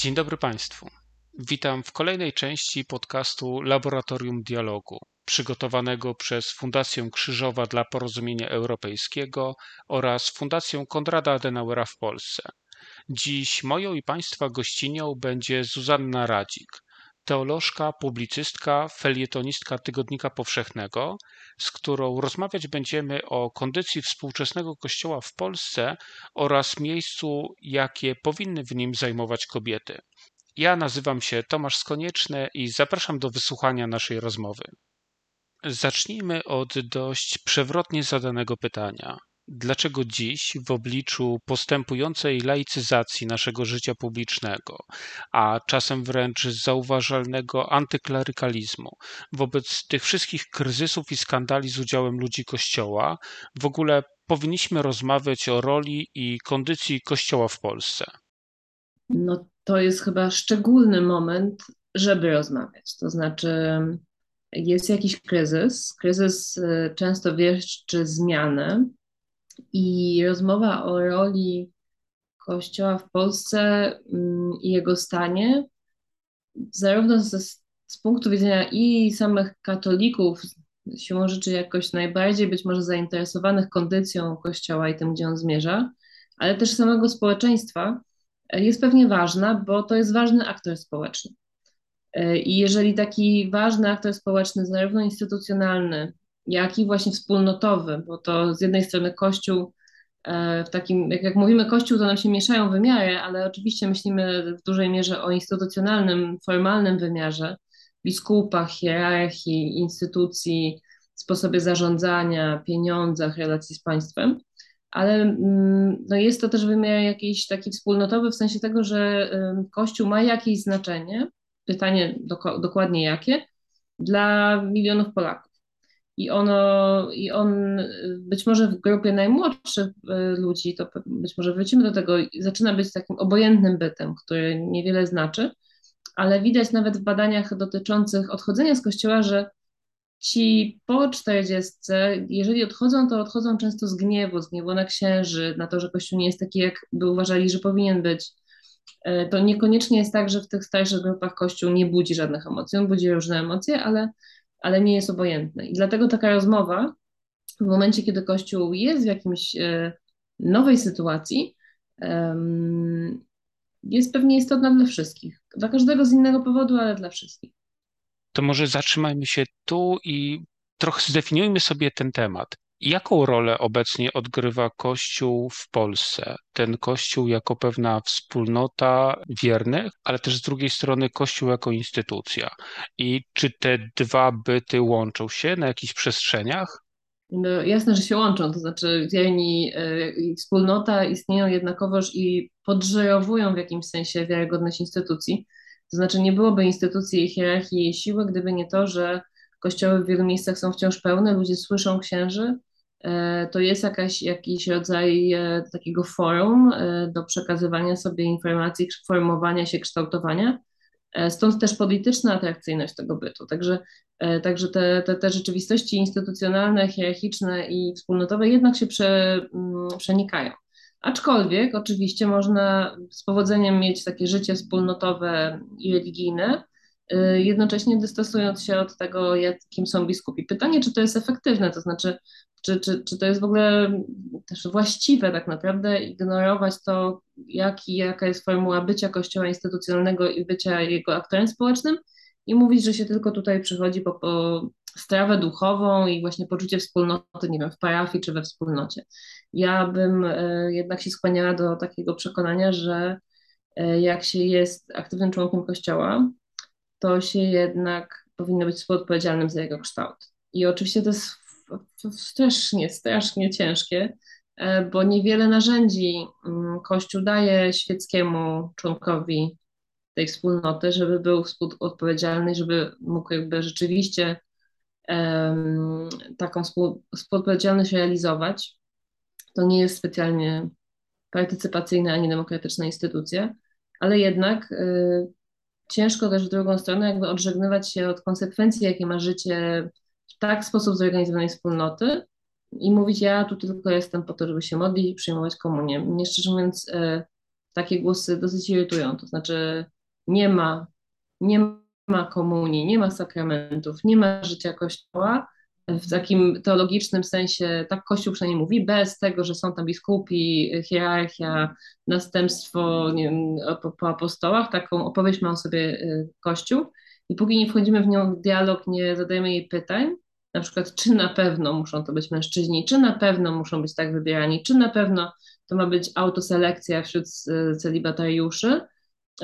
Dzień dobry Państwu. Witam w kolejnej części podcastu Laboratorium Dialogu, przygotowanego przez Fundację Krzyżowa dla Porozumienia Europejskiego oraz Fundację Konrada Adenauera w Polsce. Dziś moją i Państwa gościnią będzie Zuzanna Radzik, teolożka, publicystka, felietonistka Tygodnika Powszechnego, z którą rozmawiać będziemy o kondycji współczesnego Kościoła w Polsce oraz miejscu, jakie powinny w nim zajmować kobiety. Ja nazywam się Tomasz Skonieczny i zapraszam do wysłuchania naszej rozmowy. Zacznijmy od dość przewrotnie zadanego pytania. Dlaczego dziś, w obliczu postępującej laicyzacji naszego życia publicznego, a czasem wręcz zauważalnego antyklerykalizmu, wobec tych wszystkich kryzysów i skandali z udziałem ludzi Kościoła, w ogóle powinniśmy rozmawiać o roli i kondycji Kościoła w Polsce? No, to jest chyba szczególny moment, żeby rozmawiać. To znaczy, jest jakiś kryzys. Kryzys y, często wieszczy zmiany i rozmowa o roli Kościoła w Polsce mm, i jego stanie, zarówno z, z punktu widzenia i samych katolików, siłą rzeczy jakoś najbardziej być może zainteresowanych kondycją Kościoła i tym, gdzie on zmierza, ale też samego społeczeństwa, jest pewnie ważna, bo to jest ważny aktor społeczny. I jeżeli taki ważny aktor społeczny, zarówno instytucjonalny, jak i właśnie wspólnotowy, bo to z jednej strony Kościół, e, w takim, jak, mówimy Kościół, to nam się mieszają wymiary, ale oczywiście myślimy w dużej mierze o instytucjonalnym, formalnym wymiarze, biskupach, hierarchii, instytucji, sposobie zarządzania, pieniądzach, relacji z państwem, ale mm, no jest to też wymiar jakiś taki wspólnotowy w sensie tego, że Kościół ma jakieś znaczenie, pytanie dokładnie jakie, dla milionów Polaków. I, ono, I on być może w grupie najmłodszych e, ludzi, to być może wrócimy do tego, zaczyna być takim obojętnym bytem, który niewiele znaczy, ale widać nawet w badaniach dotyczących odchodzenia z kościoła, że ci po czterdziestce, jeżeli odchodzą, to odchodzą często z gniewu, z gniewu na księży, na to, że kościół nie jest taki, jak by uważali, że powinien być. E, to niekoniecznie jest tak, że w tych starszych grupach kościół nie budzi żadnych emocji, on budzi różne emocje, ale ale nie jest obojętny. I dlatego taka rozmowa w momencie, kiedy Kościół jest w jakimś e, nowej sytuacji, jest pewnie istotna dla wszystkich. Dla każdego z innego powodu, ale dla wszystkich. To może zatrzymajmy się tu i trochę zdefiniujmy sobie ten temat. Jaką rolę obecnie odgrywa Kościół w Polsce? Ten Kościół jako pewna wspólnota wiernych, ale też z drugiej strony Kościół jako instytucja. I czy te dwa byty łączą się na jakichś przestrzeniach? No, jasne, że się łączą, to znaczy wierni e, i wspólnota istnieją jednakowoż i podżyrowują w jakimś sensie wiarygodność instytucji. To znaczy nie byłoby instytucji, hierarchii i siły, gdyby nie to, że kościoły w wielu miejscach są wciąż pełne, ludzie słyszą księży, to jest jakaś, jakiś rodzaj e, takiego forum e, do przekazywania sobie informacji, formowania się, kształtowania. Stąd też polityczna atrakcyjność tego bytu. Także, także te, te, te rzeczywistości instytucjonalne, hierarchiczne i wspólnotowe jednak się prze, mm, przenikają. Aczkolwiek oczywiście można z powodzeniem mieć takie życie wspólnotowe i religijne, jednocześnie dystansując się od tego, jakim są biskupi. Pytanie, czy to jest efektywne, to znaczy, czy, czy, czy to jest w ogóle też właściwe tak naprawdę ignorować to, jaki, jaka jest formuła bycia kościoła instytucjonalnego i bycia jego aktorem społecznym i mówić, że się tylko tutaj przychodzi po, po strawę duchową i właśnie poczucie wspólnoty, nie wiem, w parafii czy we wspólnocie. Ja bym e, jednak się skłaniała do takiego przekonania, że e, jak się jest aktywnym członkiem kościoła, to się jednak powinno być współodpowiedzialnym za jego kształt. I oczywiście to jest strasznie, strasznie ciężkie, e, bo niewiele narzędzi mm, Kościół daje świeckiemu członkowi tej wspólnoty, żeby był współodpowiedzialny, żeby mógł jakby rzeczywiście um, taką współodpowiedzialność realizować. To nie jest specjalnie partycypacyjna ani demokratyczna instytucja, ale jednak y, ciężko też w drugą stronę jakby odżegnywać się od konsekwencji, jakie ma życie w tak sposób zorganizowanej wspólnoty i mówić, ja tu tylko jestem po to, żeby się modlić i przyjmować komunię. Mnie szczerze mówiąc, e, takie głosy dosyć irytują, to znaczy nie ma, nie ma komunii, nie ma sakramentów, nie ma życia Kościoła, w takim teologicznym sensie, tak Kościół przynajmniej mówi, bez tego, że są tam biskupi, hierarchia, następstwo wiem, po, po apostołach, taką opowieść ma o sobie y, Kościół. I póki nie wchodzimy w nią w dialog, nie zadajemy jej pytań, na przykład, czy na pewno muszą to być mężczyźni, czy na pewno muszą być tak wybierani, czy na pewno to ma być autoselekcja wśród y, celibatariuszy,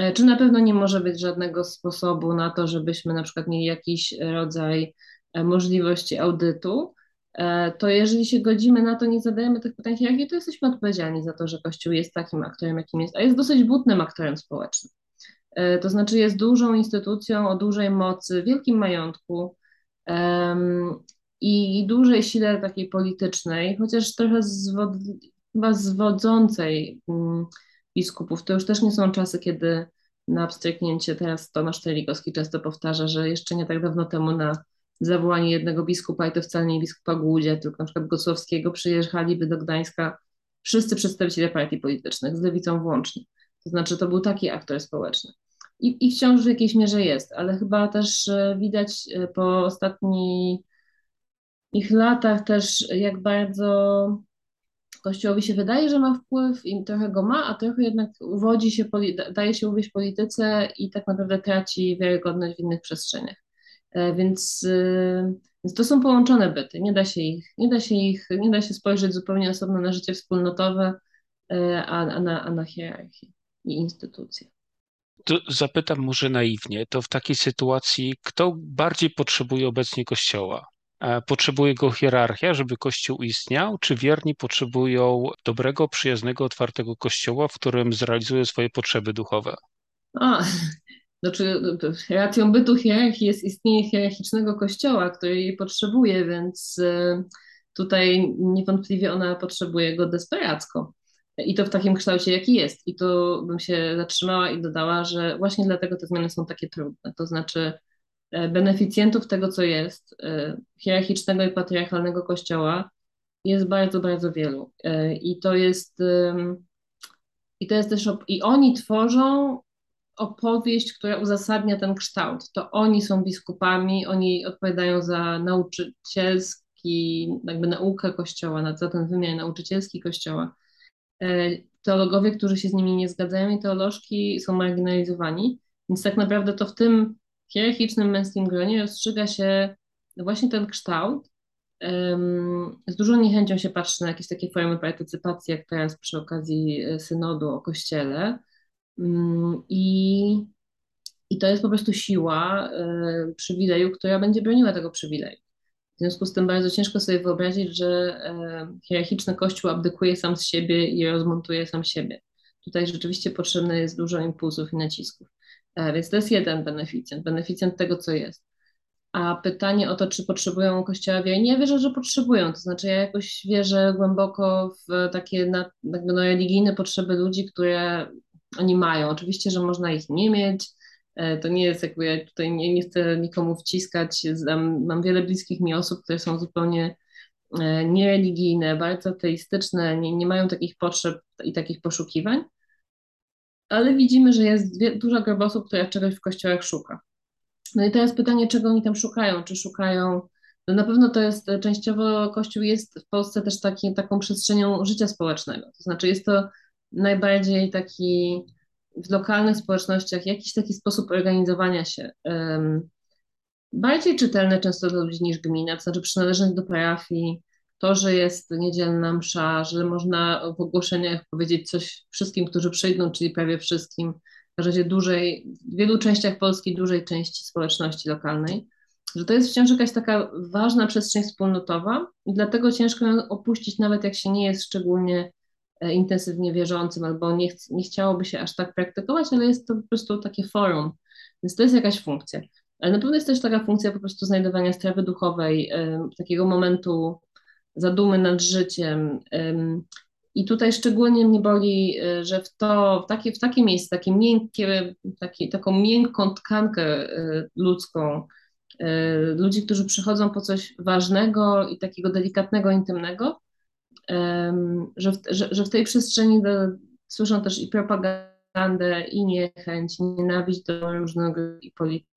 y, czy na pewno nie może być żadnego sposobu na to, żebyśmy na przykład mieli jakiś rodzaj E, możliwości audytu, e, to jeżeli się godzimy na to, nie zadajemy tych pytań hierarchii, to jesteśmy odpowiedzialni za to, że Kościół jest takim aktorem, jakim jest, a jest dosyć butnym aktorem społecznym. E, to znaczy jest dużą instytucją o dużej mocy, wielkim majątku um, i dużej sile takiej politycznej, chociaż trochę zwod, chyba zwodzącej um, biskupów. To już też nie są czasy, kiedy na abstryknięcie teraz Tomasz Telikowski często powtarza, że jeszcze nie tak dawno temu na zawołanie jednego biskupa i to wcale nie biskupa Głudzie, tylko na przykład Gocłowskiego, przyjechaliby do Gdańska wszyscy przedstawiciele partii politycznych, z lewicą włącznie. To znaczy to był taki aktor społeczny. I, I wciąż w jakiejś mierze jest, ale chyba też e, widać e, po ostatnich latach też, jak bardzo Kościołowi się wydaje, że ma wpływ i trochę go ma, a trochę jednak uwodzi się, daje się uwieść polityce i tak naprawdę traci wiarygodność w innych przestrzeniach. E, więc, e, więc to są połączone byty. Nie da się ich, nie da się ich, nie da się spojrzeć zupełnie osobno na życie wspólnotowe, e, a, a, na, a na hierarchię i instytucje. To zapytam może naiwnie, to w takiej sytuacji kto bardziej potrzebuje obecnie Kościoła? Potrzebuje go hierarchia, żeby Kościół istniał, czy wierni potrzebują dobrego, przyjaznego, otwartego Kościoła, w którym zrealizuje swoje potrzeby duchowe? A, znaczy, racją bytu hierarchii jest istnienie hierarchicznego kościoła, który jej potrzebuje, więc e, tutaj niewątpliwie ona potrzebuje go desperacko. I to w takim kształcie, jaki jest. I tu bym się zatrzymała i dodała, że właśnie dlatego te zmiany są takie trudne. To znaczy, e, beneficjentów tego, co jest, e, hierarchicznego i patriarchalnego kościoła, jest bardzo, bardzo wielu. I to jest. I to jest też, i oni tworzą opowieść, która uzasadnia ten kształt. To oni są biskupami, oni odpowiadają za nauczycielski, jakby naukę Kościoła, za ten wymiar nauczycielski Kościoła. E, teologowie, którzy się z nimi nie zgadzają i teolożki są marginalizowani, więc tak naprawdę to w tym hierarchicznym męskim gronie rozstrzyga się właśnie ten kształt. Z dużą niechęcią się patrzy na jakieś takie formy partycypacji, jak teraz przy okazji e, synodu o Kościele, Mm, I, I to jest po prostu siła y, przywileju, która będzie broniła tego przywileju. W związku z tym bardzo ciężko sobie wyobrazić, że y, hierarchiczny kościół abdykuje sam z siebie i rozmontuje sam siebie. Tutaj rzeczywiście potrzebne jest dużo impulsów i nacisków. E, więc to jest jeden beneficjent, beneficjent tego, co jest. A pytanie o to, czy potrzebują kościoła wierni, ja wierzę, że potrzebują. To znaczy, ja jakoś wierzę głęboko w takie na, jakby no, religijne potrzeby ludzi, które oni mają. Oczywiście, że można ich nie mieć. E, to nie jest jakby, ja tutaj nie, nie chcę nikomu wciskać. Mam, mam wiele bliskich mi osób, które są zupełnie e, niereligijne, bardzo teistyczne, nie, nie mają takich potrzeb i takich poszukiwań, ale widzimy, że jest duża grupa osób, która czegoś w kościołach szuka. No i teraz pytanie, czego oni tam szukają? Czy szukają, no na pewno to jest, częściowo Kościół jest w Polsce też taki, taką przestrzenią życia społecznego, to znaczy jest to najbardziej taki w lokalnych społecznościach jakiś taki sposób organizowania się. Bardziej czytelny często dla ludzi niż gmina, to znaczy przynależność do parafii, to, że jest niedzielna msza, że można w ogłoszeniach powiedzieć coś wszystkim, którzy przyjdą, czyli prawie wszystkim, w razie dużej, w wielu częściach Polski dużej części społeczności lokalnej, że to jest wciąż jakaś taka ważna przestrzeń wspólnotowa i dlatego ciężko ją opuścić, nawet jak się nie jest szczególnie intensywnie wierzącym albo nie, ch nie chciałoby się aż tak praktykować, ale jest to po prostu takie forum, więc to jest jakaś funkcja. Ale na pewno jest też taka funkcja po prostu znajdowania strefy duchowej, takiego momentu zadumy nad życiem. I tutaj szczególnie mnie boli, e, że w to, w takie, w takie miejsce, takie miękkie, takie, taką miękką tkankę e, ludzką ludzi, którzy przychodzą po coś ważnego i takiego delikatnego, intymnego, że w, że, że w tej przestrzeni do, słyszą też i propagandę, i niechęć, nienawiść do różnego i polityki.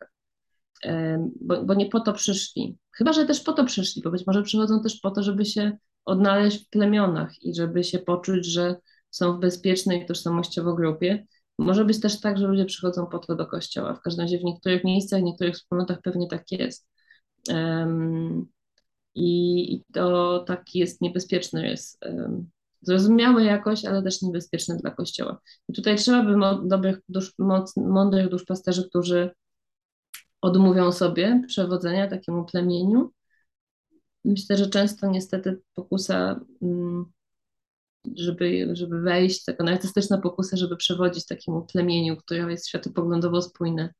Bo, bo nie po to przyszli. Chyba, że też po to przyszli, bo być może przychodzą też po to, żeby się odnaleźć w plemionach i żeby się poczuć, że są w bezpiecznej tożsamościowo grupie. Może być też tak, że ludzie przychodzą po to do kościoła. W każdym razie w niektórych miejscach, w niektórych wspólnotach pewnie tak jest. Um, i, I to taki jest niebezpieczny, jest um, zrozumiałe jakoś, ale też niebezpieczny dla Kościoła. I tutaj trzeba by dobrych dusz, moc, mądrych duszpasterzy, którzy odmówią sobie przewodzenia takiemu plemieniu. Myślę, że często niestety pokusa um, żeby, żeby wejść, taka narcystyczna pokusa, żeby przewodzić takiemu plemieniu, które jest światopoglądowo spójne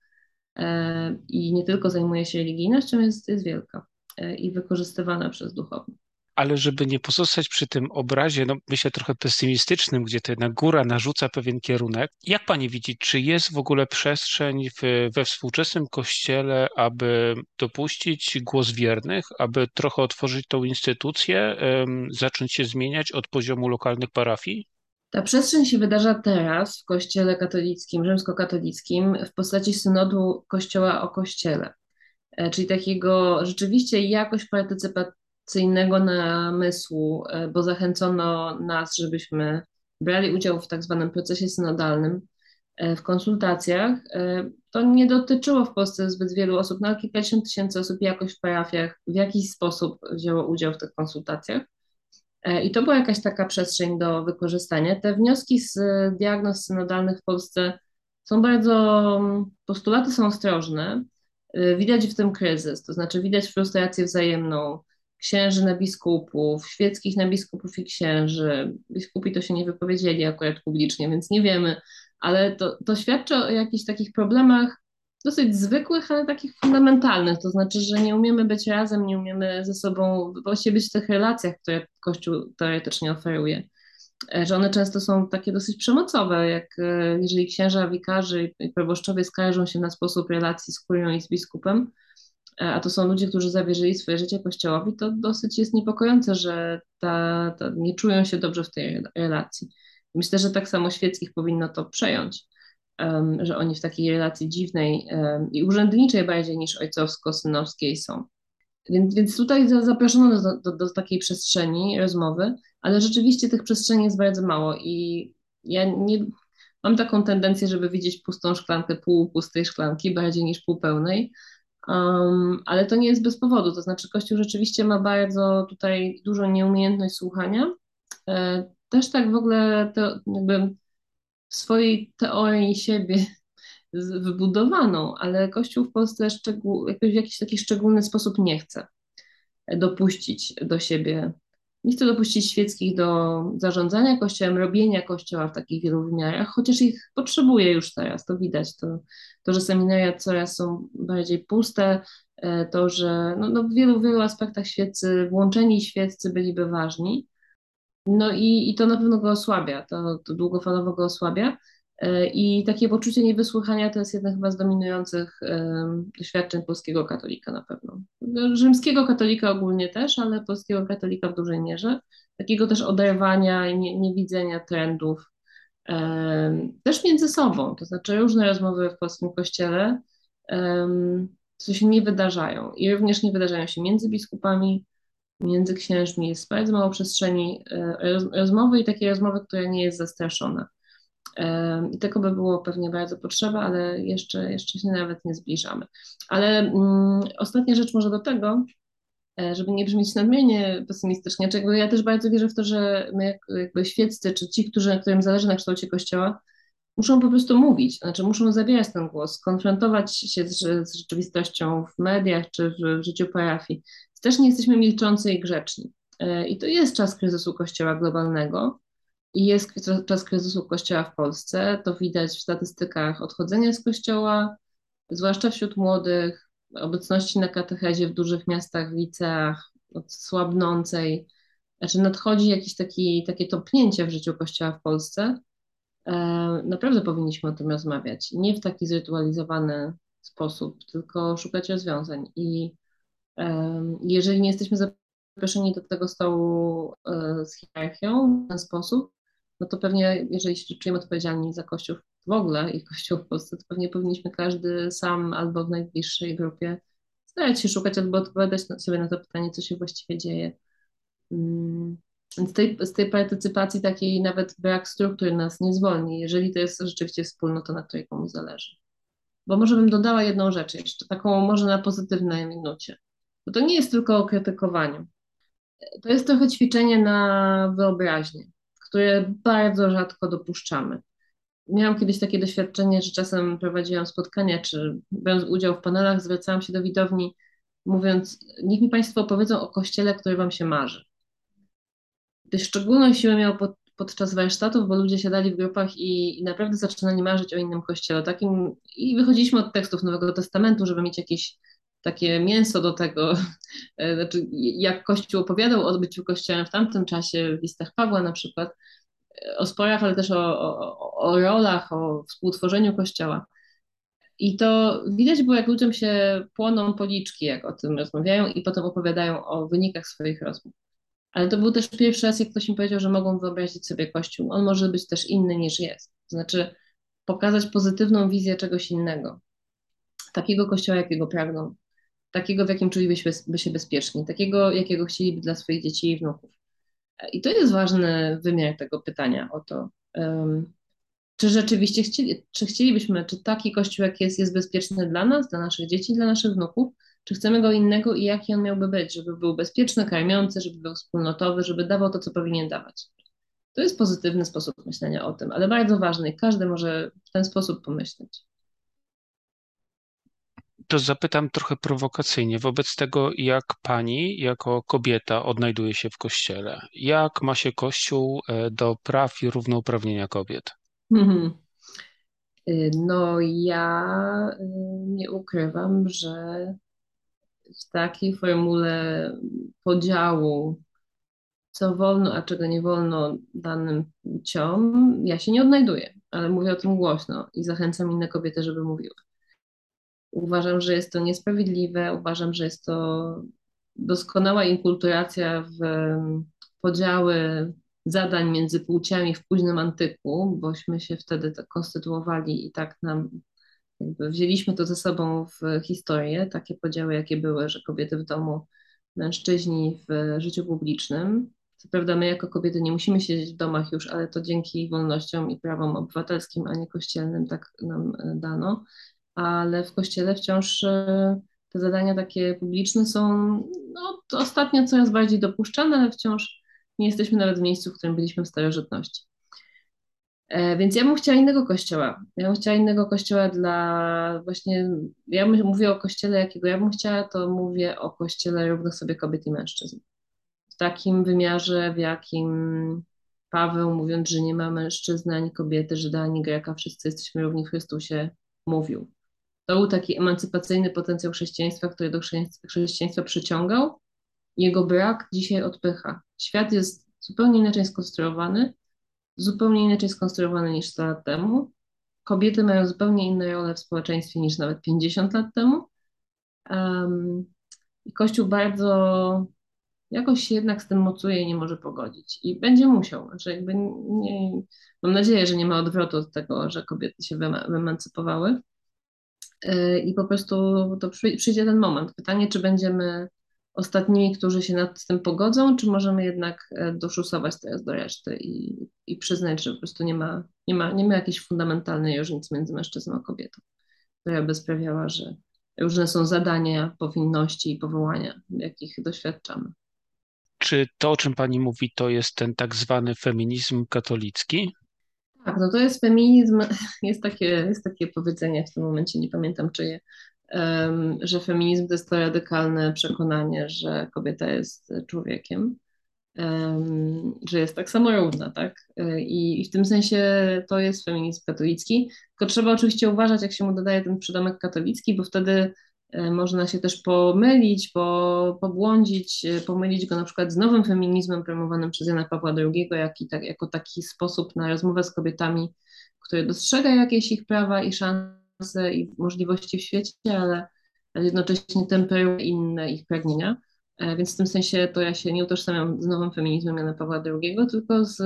e, i nie tylko zajmuje się religijnością, jest, jest wielka i wykorzystywana przez duchownych. Ale żeby nie pozostać przy tym obrazie, no myślę trochę pesymistycznym, gdzie to jednak góra narzuca pewien kierunek, jak pani widzi, czy jest w ogóle przestrzeń w, we współczesnym kościele, aby dopuścić głos wiernych, aby trochę otworzyć tą instytucję, um, zacząć się zmieniać od poziomu lokalnych parafii? Ta przestrzeń się wydarza teraz w Kościele katolickim, rzymskokatolickim, w postaci synodu Kościoła o Kościele, e, czyli takiego rzeczywiście jakoś partycypa innego namysłu, e, bo zachęcono nas, żebyśmy brali udział w tak zwanym procesie synodalnym, e, w konsultacjach. E, to nie dotyczyło w Polsce zbyt wielu osób, no ale kilkadziesiąt tysięcy osób jakoś w parafiach w jakiś sposób wzięło udział w tych konsultacjach. I to była jakaś taka przestrzeń do wykorzystania. Te wnioski z diagnoz synodalnych w Polsce są bardzo, postulaty są ostrożne. Widać w tym kryzys, to znaczy widać frustrację wzajemną, księży na biskupów, świeckich na biskupów i księży. Biskupi to się nie wypowiedzieli akurat publicznie, więc nie wiemy, ale to, to świadczy o jakichś takich problemach dosyć zwykłych, ale takich fundamentalnych. To znaczy, że nie umiemy być razem, nie umiemy ze sobą właściwie być w tych relacjach, które Kościół teoretycznie oferuje. E, że one często są takie dosyć przemocowe, jak e, jeżeli księża, wikarzy i proboszczowie skarżą się na sposób relacji z kurią i z biskupem, E, a to są ludzie, którzy zawierzyli swoje życie Kościołowi, to dosyć jest niepokojące, że ta, ta nie czują się dobrze w tej relacji. Myślę, że tak samo świeckich powinno to przejąć, że oni w takiej relacji dziwnej i urzędniczej bardziej niż ojcowsko-synowskiej są. Więc, więc tutaj zaproszono do, do, do takiej przestrzeni rozmowy, ale rzeczywiście tych przestrzeni jest bardzo mało i ja nie, mam taką tendencję, żeby widzieć pustą szklankę, pół pustej szklanki bardziej niż pół pełnej, Um, ale to nie jest bez powodu, to znaczy Kościół rzeczywiście ma bardzo tutaj dużą nieumiejętność słuchania. E, też tak w ogóle to jakby w swojej teorii siebie wybudowaną, ale Kościół w Polsce szczegół, jakoś w jakiś taki szczególny sposób nie chce dopuścić do siebie nie chcę dopuścić świeckich do zarządzania kościołem, robienia kościoła w takich wielu wymiarach, chociaż ich potrzebuje już teraz, to widać. To, to że seminaria coraz są bardziej puste, e, to, że no, no w wielu, wielu aspektach świeccy, włączeni świeccy byliby ważni. No i, i to na pewno go osłabia, to, to długofalowo go osłabia. E, I takie poczucie niewysłuchania to jest jedna chyba z dominujących doświadczeń polskiego katolika na pewno. Rzymskiego katolika ogólnie też, ale polskiego katolika w dużej mierze. Takiego też oderwania i nie, niewidzenia trendów też między sobą. To znaczy różne rozmowy w polskim kościele co się nie wydarzają i również nie wydarzają się między biskupami, między księżmi. Jest bardzo mało przestrzeni e, rozmowy i takiej rozmowy, która nie jest zastraszona. I tego by było pewnie bardzo potrzeba, ale jeszcze, jeszcze się nawet nie zbliżamy. Ale mm, ostatnia rzecz może do tego, e, żeby nie brzmieć nadmiernie pesymistycznie, czego ja też bardzo wierzę w to, że my jakby świeccy, czy ci, którzy, którym zależy na kształcie Kościoła, muszą po prostu mówić, znaczy muszą zabierać ten głos, konfrontować się z, z rzeczywistością w mediach czy w, w życiu parafii. Też nie jesteśmy milczący i grzeczni. E, I to jest czas kryzysu Kościoła globalnego, i jest czas kryzysu Kościoła w Polsce. To widać w statystykach odchodzenia z Kościoła, zwłaszcza wśród młodych, obecności na katechezie w dużych miastach, w liceach, słabnącej. Znaczy nadchodzi jakieś taki, takie topnięcie w życiu Kościoła w Polsce. E, naprawdę powinniśmy o tym rozmawiać. Nie w taki zrytualizowany sposób, tylko szukać rozwiązań. I jeżeli nie jesteśmy zaproszeni do tego stołu e, z hierarchią w ten sposób, no to pewnie, jeżeli się czujemy odpowiedzialni za Kościół w ogóle i Kościół w Polsce, to pewnie powinniśmy każdy sam albo w najbliższej grupie starać się szukać albo odpowiadać sobie na to pytanie, co się właściwie dzieje. Mm, więc tej, z tej partycypacji takiej nawet brak struktur nas nie zwolni, jeżeli to jest rzeczywiście wspólnota, na której komuś zależy. Bo może bym dodała jedną rzecz jeszcze, taką może na pozytywnej minucie. Bo to nie jest tylko o krytykowaniu. To jest trochę ćwiczenie na wyobraźnię, które bardzo rzadko dopuszczamy. Miałam kiedyś takie doświadczenie, że czasem prowadziłam spotkania, czy biorąc udział w panelach, zwracałam się do widowni, mówiąc: Niech mi Państwo opowiedzą o kościele, który Wam się marzy. Gdyż szczególną siłę miał pod, podczas warsztatów, bo ludzie siadali w grupach i, i, naprawdę zaczynali marzyć o innym kościele. Takim, I wychodziliśmy od tekstów Nowego Testamentu, żeby mieć jakieś takie mięso do tego, e, znaczy jak Kościół opowiadał o byciu Kościołem w tamtym czasie, w listach Pawła na przykład, e, o sporach, ale też o, o, o rolach, o współtworzeniu Kościoła. I to widać było, jak ludziom się płoną policzki, jak o tym rozmawiają i potem opowiadają o wynikach swoich rozmów. Ale to był też pierwszy raz, jak ktoś mi powiedział, że mogą wyobrazić sobie Kościół. On może być też inny niż jest. To znaczy pokazać pozytywną wizję czegoś innego. Takiego Kościoła, jakiego pragną. Takiego, w jakim czuliby się bezpieczni. Takiego, jakiego chcieliby dla swoich dzieci i wnuków. I to jest ważny wymiar tego pytania o to, um, czy rzeczywiście chcieli, czy chcielibyśmy, czy taki Kościół, jak jest, jest bezpieczny dla nas, dla naszych dzieci, dla naszych wnuków, czy chcemy go innego i jaki on miałby być, żeby był bezpieczny, karmiący, żeby był wspólnotowy, żeby dawał to, co powinien dawać. To jest pozytywny sposób myślenia o tym, ale bardzo ważny i każdy może w ten sposób pomyśleć. To zapytam trochę prowokacyjnie wobec tego, jak pani jako kobieta odnajduje się w kościele. Jak ma się Kościół e, do praw i równouprawnienia kobiet? Mhm. No, ja y, nie ukrywam, że w takiej formule podziału, co wolno, a czego nie wolno danym płciom, ja się nie odnajduję, ale mówię o tym głośno i zachęcam inne kobiety, żeby mówiły. Uważam, że jest to niesprawiedliwe, uważam, że jest to doskonała inkulturacja w podziały zadań między płciami w późnym antyku, bośmy się wtedy tak konstytuowali i tak nam jakby wzięliśmy to ze sobą w historię, takie podziały, jakie były, że kobiety w domu, mężczyźni w życiu publicznym. Co prawda my jako kobiety nie musimy siedzieć w domach już, ale to dzięki wolnościom i prawom obywatelskim, a nie kościelnym tak nam e, dano, ale w kościele wciąż e, te zadania takie publiczne są no, ostatnio coraz bardziej dopuszczane, ale wciąż nie jesteśmy nawet w miejscu, w którym byliśmy w starożytności. E, więc ja bym chciała innego kościoła. Ja bym chciała innego kościoła dla właśnie, ja mówię o kościele, jakiego ja bym chciała, to mówię o kościele równych sobie kobiet i mężczyzn. W takim wymiarze, w jakim Paweł, mówiąc, że nie ma mężczyzny ani kobiety, Żyda ani Greka, wszyscy jesteśmy równi w Chrystusie, mówił. To był taki emancypacyjny potencjał chrześcijaństwa, który do chrześcijaństwa przyciągał. Jego brak dzisiaj odpycha. Świat jest zupełnie inaczej skonstruowany zupełnie inaczej skonstruowane niż 100 lat temu. Kobiety mają zupełnie inne role w społeczeństwie niż nawet 50 lat temu. Um, I Kościół bardzo jakoś się jednak z tym mocuje i nie może pogodzić. I będzie musiał. Znaczy jakby nie, mam nadzieję, że nie ma odwrotu od tego, że kobiety się. Yy, I po prostu to przyjdzie ten moment. Pytanie, czy będziemy ostatnimi, którzy się nad tym pogodzą, czy możemy jednak e, doszusować teraz do reszty i, i przyznać, że po prostu nie ma, nie, ma, nie ma jakiejś fundamentalnej różnicy między mężczyzną a kobietą, która by sprawiała, że różne są zadania, powinności i powołania, jakich doświadczamy. Czy to, o czym Pani mówi, to jest ten tak zwany feminizm katolicki? Tak, no to jest feminizm, jest takie, jest takie powiedzenie w tym momencie, nie pamiętam czyje, że feminizm to jest to radykalne przekonanie, że kobieta jest człowiekiem, że jest tak samo równa, tak? I, w tym sensie to jest feminizm katolicki, tylko trzeba oczywiście uważać, jak się mu dodaje ten przydomek katolicki, bo wtedy e, można się też pomylić, po, pobłądzić, e, pomylić go na przykład z nowym feminizmem promowanym przez Jana Pawła II, jak i tak, jako taki sposób na rozmowę z kobietami, który dostrzega jakieś ich prawa i szanse szanse i możliwości w świecie, ale jednocześnie temperuje inne ich pragnienia. E, więc w tym sensie to ja się nie utożsamiam z nowym feminizmem Jana Pawła II, tylko z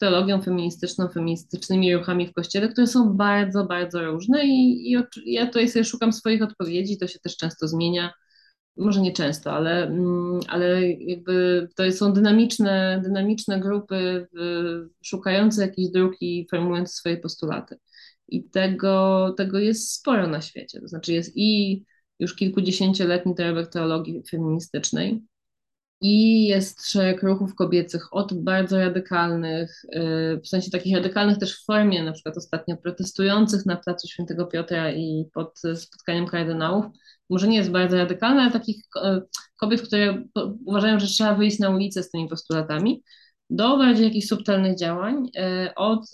teologią feministyczną, feministycznymi ruchami w Kościele, które są bardzo, bardzo różne i, i ja tutaj sobie szukam swoich odpowiedzi, to się też często zmienia, może nie często, ale, mm, ale jakby to są dynamiczne, dynamiczne grupy szukające jakiejś drugi, formułujące swoje postulaty. I tego, tego jest sporo na świecie. To znaczy jest i już kilkudziesięcioletni dorobek teologii feministycznej, i jest szereg ruchów kobiecych, od bardzo radykalnych, y, w sensie takich radykalnych też w formie, na przykład ostatnio protestujących na placu Świętego Piotra i pod spotkaniem kardynałów. Może nie jest bardzo radykalne, ale takich y, kobiet, które uważają, że trzeba wyjść na ulicę z tymi postulatami, do bardziej jakichś subtelnych działań, y, od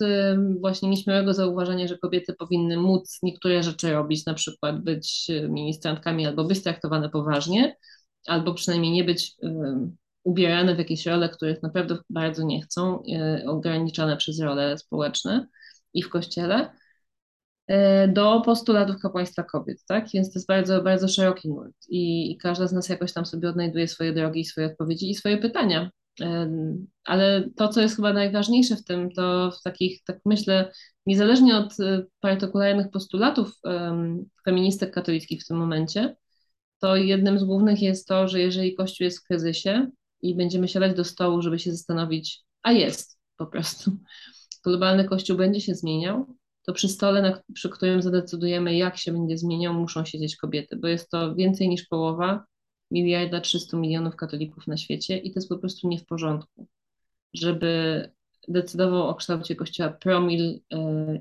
właśnie nieśmiałego zauważenia, że kobiety powinny móc niektóre rzeczy robić, na przykład być ministrantkami albo być traktowane poważnie, albo przynajmniej nie być ubierane w jakieś role, których naprawdę bardzo nie chcą, e, ograniczane przez role społeczne i w kościele, e, do postulatów kapłaństwa kobiet, tak? Więc to jest bardzo, bardzo szeroki nurt i, każda z nas jakoś tam sobie odnajduje swoje drogi, swoje odpowiedzi i swoje pytania. Ale to, co jest chyba najważniejsze w tym, to w takich, tak myślę, niezależnie od partykularnych postulatów feministek katolickich w tym momencie, to jednym z głównych jest to, że jeżeli Kościół jest w kryzysie i będziemy siadać do stołu, żeby się zastanowić, a jest po prostu, globalny Kościół będzie się zmieniał, to przy stole, na, przy którym zadecydujemy, jak się będzie zmieniał, muszą siedzieć kobiety, bo jest to więcej niż połowa miliarda 300 milionów katolików na świecie i to jest po prostu nie w porządku, żeby decydował o kształcie Kościoła promil y,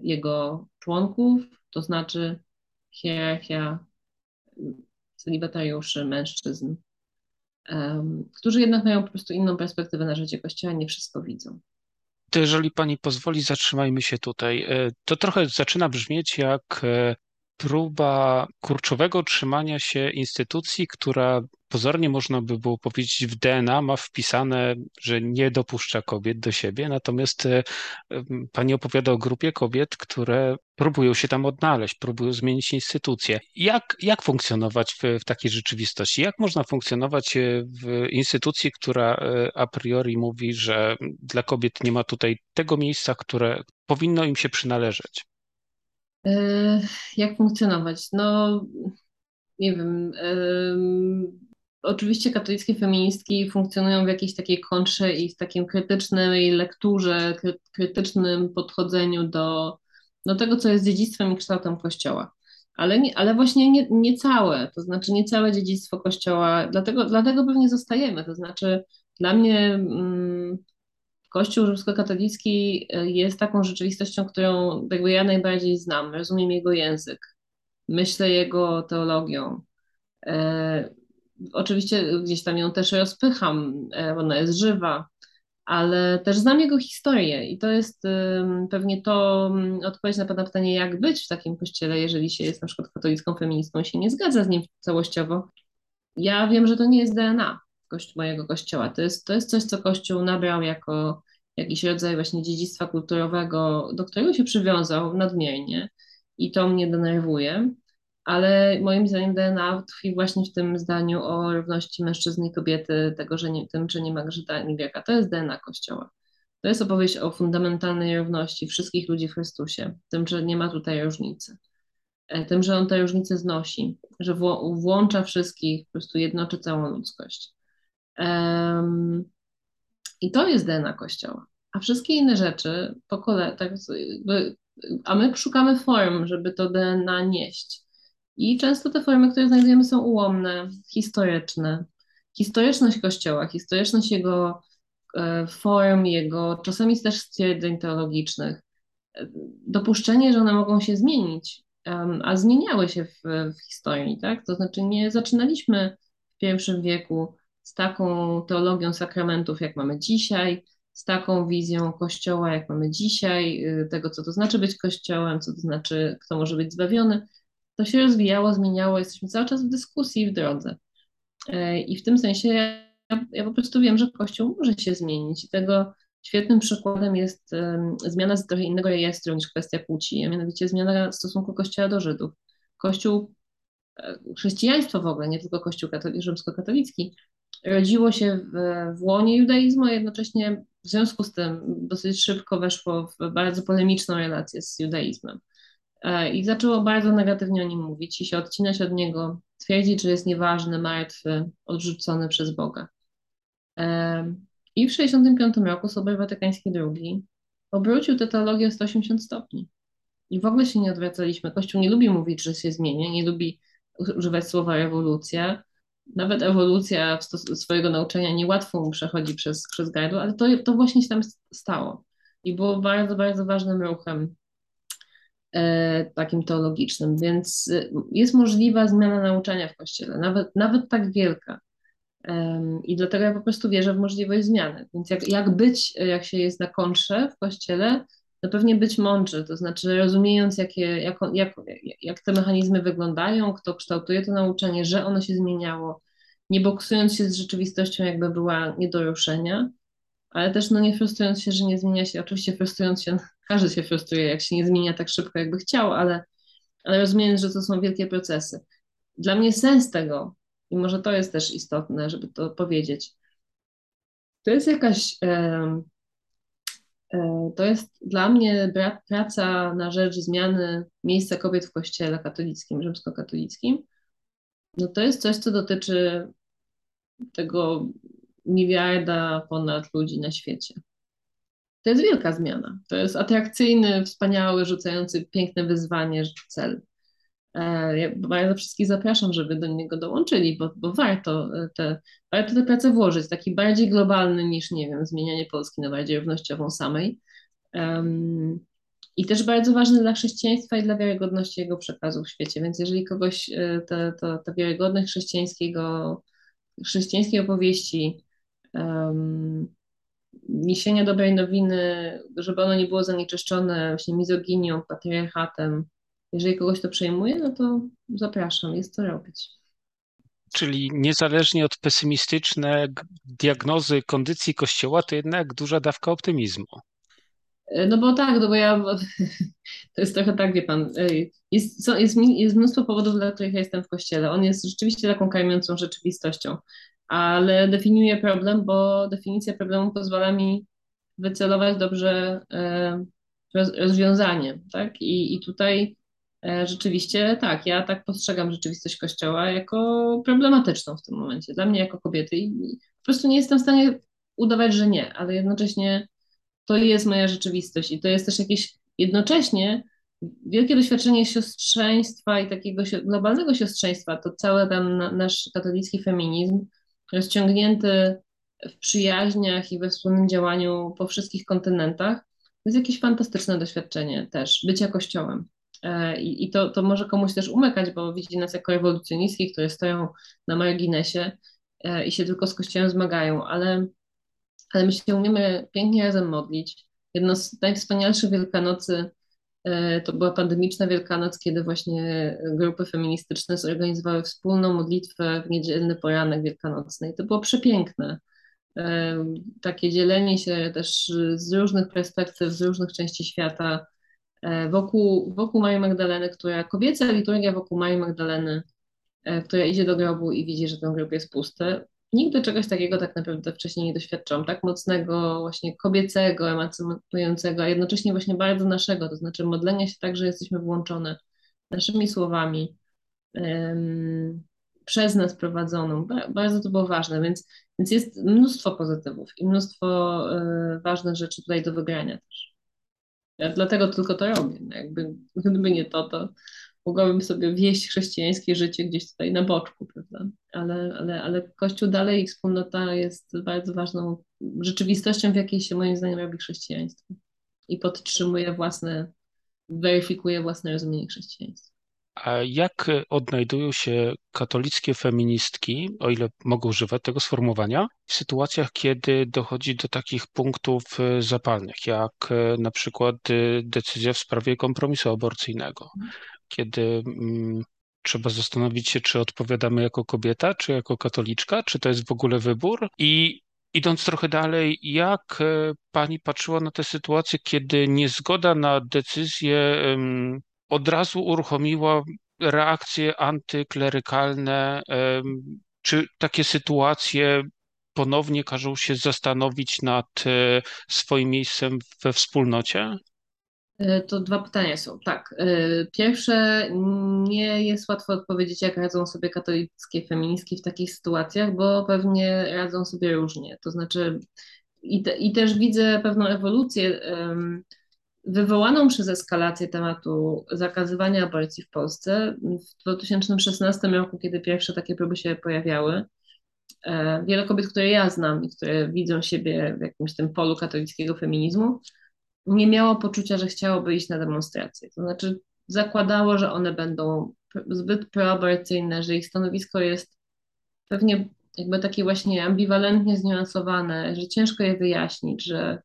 jego członków, to znaczy hierarchia celibatariuszy, mężczyzn, um, którzy jednak mają po prostu inną perspektywę na życie Kościoła, nie wszystko widzą. To jeżeli pani pozwoli, zatrzymajmy się tutaj. E, to trochę zaczyna brzmieć jak e, próba kurczowego trzymania się instytucji, która pozornie można by było powiedzieć w DNA ma wpisane, że nie dopuszcza kobiet do siebie, natomiast e, pani opowiada o grupie kobiet, które próbują się tam odnaleźć, próbują zmienić instytucje. Jak, jak funkcjonować w, w takiej rzeczywistości? Jak można funkcjonować e, w instytucji, która e, a priori mówi, że dla kobiet nie ma tutaj tego miejsca, które powinno im się przynależeć? Jak funkcjonować? No, nie wiem oczywiście katolickie feministki funkcjonują w jakiejś takiej kontrze i w takim krytycznej lekturze, kry, krytycznym podchodzeniu do, do tego, co jest dziedzictwem i kształtem Kościoła. Ale, nie, ale właśnie nie, nie całe, to znaczy nie całe dziedzictwo Kościoła, dlatego, dlatego pewnie zostajemy. To znaczy dla mnie mm, Kościół rzymskokatolicki y, jest taką rzeczywistością, którą jakby ja najbardziej znam, rozumiem jego język, myślę jego teologią. E, Oczywiście gdzieś tam ją też rozpycham, e, ona jest żywa, ale też znam jego historię i to jest pewnie to odpowiedź na Pana pytanie, jak być w takim kościele, jeżeli się jest na przykład katolicką feministką się nie zgadza z nim całościowo. Ja wiem, że to nie jest DNA mojego kościoła. To jest, to jest coś, co kościół nabrał jako jakiś rodzaj właśnie dziedzictwa kulturowego, do którego się przywiązał nadmiernie i to mnie denerwuje ale moim zdaniem DNA tkwi właśnie w tym zdaniu o równości mężczyzny i kobiety, tego, że nie, tym, że nie ma grzyta ani wieka. To jest DNA Kościoła. To jest opowieść o fundamentalnej równości wszystkich ludzi w Chrystusie, tym, że nie ma tutaj różnicy, e, tym, że On te różnice znosi, że włącza wszystkich, po prostu jednoczy całą ludzkość. Um, I to jest DNA Kościoła. A wszystkie inne rzeczy po kolei, tak, a my szukamy form, żeby to DNA nieść. I często te formy, które znajdujemy, są ułomne, historyczne. Historyczność Kościoła, historyczność jego e, form, jego czasami też stwierdzeń teologicznych, e, dopuszczenie, że one mogą się zmienić, a zmieniały się w, w historii, tak? To znaczy nie zaczynaliśmy w pierwszym wieku z taką teologią sakramentów, jak mamy dzisiaj, z taką wizją Kościoła, jak mamy dzisiaj, y, tego, co to znaczy być Kościołem, co to znaczy, kto może być zbawiony to się rozwijało, zmieniało, jesteśmy cały czas w dyskusji w drodze. E, I w tym sensie ja, ja po prostu wiem, że Kościół może się zmienić i tego Świetnym przykładem jest um, zmiana z trochę innego rejestru niż kwestia płci, a mianowicie zmiana stosunku Kościoła do Żydów. Kościół, e, chrześcijaństwo w ogóle, nie tylko Kościół katoli rzymskokatolicki, rodziło się w, w łonie judaizmu, a jednocześnie w związku z tym dosyć szybko weszło w bardzo polemiczną relację z judaizmem. E, I zaczęło bardzo negatywnie o nim mówić i się odcinać od niego, twierdzić, że jest nieważny, martwy, odrzucony przez Boga. E, I w 1965 roku Sobor Watykański II obrócił tę teologię o 180 stopni. I w ogóle się nie odwracaliśmy. Kościół nie lubi mówić, że się zmienia, nie lubi używać słowa rewolucja. Nawet ewolucja swojego nauczania niełatwo mu przechodzi przez, przez gardło, ale to, to właśnie się tam stało. I było bardzo, bardzo ważnym ruchem takim teologicznym, więc e, jest możliwa zmiana nauczania w Kościele, nawet, nawet tak wielka. I dlatego ja po prostu wierzę w możliwość zmiany. Więc jak, jak być, jak się jest na kontrze w Kościele, no pewnie być mądrze, to znaczy rozumiejąc, jakie, jak, jak, jak te mechanizmy wyglądają, kto kształtuje to nauczanie, że ono się zmieniało, nie boksując się z rzeczywistością, jakby była nie do ruszenia, ale też no, nie frustrując się, że nie zmienia się, oczywiście frustrując się, każdy się frustruje, jak się nie zmienia tak szybko, jakby chciał, ale, ale rozumiejąc, że to są wielkie procesy. Dla mnie sens tego, i może to jest też istotne, żeby to powiedzieć, to jest jakaś E, to jest dla mnie praca na rzecz zmiany miejsca kobiet w kościele katolickim, rzymskokatolickim. No to jest coś, co dotyczy tego miliarda ponad ludzi na świecie. To jest wielka zmiana. To jest atrakcyjny, wspaniały, rzucający piękne wyzwanie cel. E, ja bardzo wszystkich zapraszam, żeby do niego dołączyli, bo, bo warto, e, te, warto tę pracę włożyć, taki bardziej globalny niż, nie wiem, zmienianie Polski na bardziej równościową samej. Um, I też bardzo ważny dla chrześcijaństwa i dla wiarygodności jego przekazu w świecie. Więc jeżeli kogoś ta, ta, ta wiarygodność chrześcijańskiego, chrześcijańskiej opowieści, um, niesienia dobrej nowiny, żeby ono nie było zanieczyszczone właśnie mizoginią, patriarchatem, jeżeli kogoś to przejmuje, no to zapraszam, jest to robić. Czyli niezależnie od pesymistycznej diagnozy kondycji Kościoła, to jednak duża dawka optymizmu. E, no bo tak, no bo ja, to jest trochę tak, wie pan, jest, jest, jest mnóstwo powodów, dla których ja jestem w Kościele. On jest rzeczywiście taką kajmiącą rzeczywistością, ale definiuje problem, bo definicja problemu pozwala mi wycelować dobrze e, rozwiązanie, tak? I, i tutaj E, rzeczywiście tak, ja tak postrzegam rzeczywistość Kościoła jako problematyczną w tym momencie, dla mnie jako kobiety i po prostu nie jestem w stanie udawać, że nie, ale jednocześnie to jest moja rzeczywistość i to jest też jakieś jednocześnie wielkie doświadczenie siostrzeństwa i takiego globalnego siostrzeństwa, to cały ten nasz katolicki feminizm rozciągnięty w przyjaźniach i we wspólnym działaniu po wszystkich kontynentach, to jest jakieś fantastyczne doświadczenie też, bycia kościołem. E, I, i to, to może komuś też umykać, bo widzi nas jako rewolucjonistki, które stoją na marginesie e, i się tylko z Kościołem zmagają, ale, ale my się umiemy pięknie razem modlić. Jedno z najwspanialszych Wielkanocy to była pandemiczna Wielkanoc, kiedy właśnie grupy feministyczne zorganizowały wspólną modlitwę w niedzielny poranek wielkanocny. I to było przepiękne. Takie dzielenie się też z różnych perspektyw, z różnych części świata E, wokół, wokół Marii Magdaleny, która kobieca liturgia wokół Marii Magdaleny, e, która idzie do grobu i widzi, że ten grób jest pusty. Nigdy czegoś takiego tak naprawdę wcześniej nie doświadczyłam, tak mocnego, właśnie kobiecego, emancypującego, a jednocześnie właśnie bardzo naszego, to znaczy modlenia się tak, że jesteśmy włączone naszymi słowami, um, przez nas prowadzoną. Bardzo to było ważne, więc, więc jest mnóstwo pozytywów i mnóstwo y, ważnych rzeczy tutaj do wygrania też. Ja dlatego tylko to robię. No jakby, gdyby nie to, to mogłabym sobie wieść chrześcijańskie życie gdzieś tutaj na boczku, prawda? Ale, ale, ale Kościół dalej i wspólnota jest bardzo ważną rzeczywistością, w jakiej się moim zdaniem robi chrześcijaństwo i podtrzymuje własne, weryfikuje własne rozumienie chrześcijaństwa. A jak odnajdują się katolickie feministki, o ile mogą używać tego sformułowania, w sytuacjach, kiedy dochodzi do takich punktów e, zapalnych, jak e, na przykład e, decyzja w sprawie kompromisu aborcyjnego, kiedy mm, trzeba zastanowić się, czy odpowiadamy jako kobieta, czy jako katoliczka, czy to jest w ogóle wybór i idąc trochę dalej, jak e, pani patrzyła na tę sytuację, kiedy niezgoda na decyzję od razu uruchomiła reakcje antyklerykalne? Czy takie sytuacje ponownie każą się zastanowić nad e, swoim miejscem we wspólnocie? E, to dwa pytania są. Tak. E, pierwsze, nie jest łatwo odpowiedzieć, jak radzą sobie katolickie feministki w takich sytuacjach, bo pewnie radzą sobie różnie. To znaczy, i, te, i też widzę pewną ewolucję um, wywołaną przez eskalację tematu zakazywania aborcji w Polsce. W 2016 roku, kiedy pierwsze takie próby się pojawiały, e, wiele kobiet, które ja znam i które widzą siebie w jakimś tym polu katolickiego feminizmu, nie miało poczucia, że chciałoby iść na demonstracje. To znaczy zakładało, że one będą zbyt proaborcyjne, że ich stanowisko jest pewnie jakby takie właśnie ambiwalentnie zniuansowane, że ciężko je wyjaśnić, że,